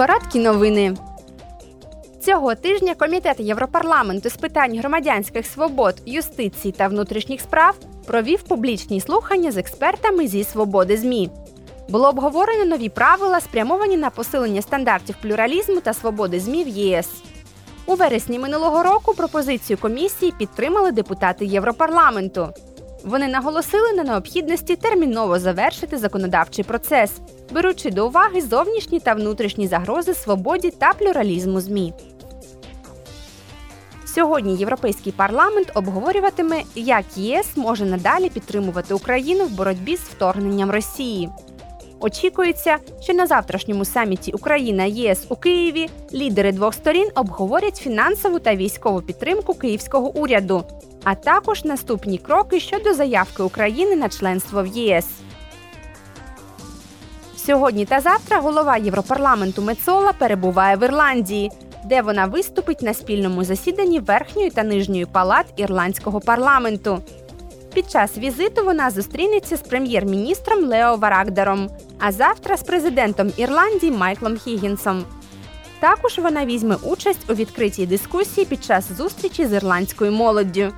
Короткі новини. Цього тижня Комітет Європарламенту з питань громадянських свобод, юстиції та внутрішніх справ провів публічні слухання з експертами зі свободи ЗМІ. Було обговорено нові правила, спрямовані на посилення стандартів плюралізму та свободи ЗМІ в ЄС. У вересні минулого року пропозицію комісії підтримали депутати Європарламенту. Вони наголосили на необхідності терміново завершити законодавчий процес, беручи до уваги зовнішні та внутрішні загрози свободі та плюралізму ЗМІ. Сьогодні Європейський парламент обговорюватиме, як ЄС може надалі підтримувати Україну в боротьбі з вторгненням Росії. Очікується, що на завтрашньому саміті Україна ЄС у Києві лідери двох сторін обговорять фінансову та військову підтримку київського уряду, а також наступні кроки щодо заявки України на членство в ЄС. Сьогодні та завтра голова Європарламенту Мецола перебуває в Ірландії, де вона виступить на спільному засіданні верхньої та нижньої палат ірландського парламенту. Під час візиту вона зустрінеться з прем'єр-міністром Лео Варагдером, а завтра з президентом Ірландії Майклом Хіггінсом. Також вона візьме участь у відкритій дискусії під час зустрічі з ірландською молоддю.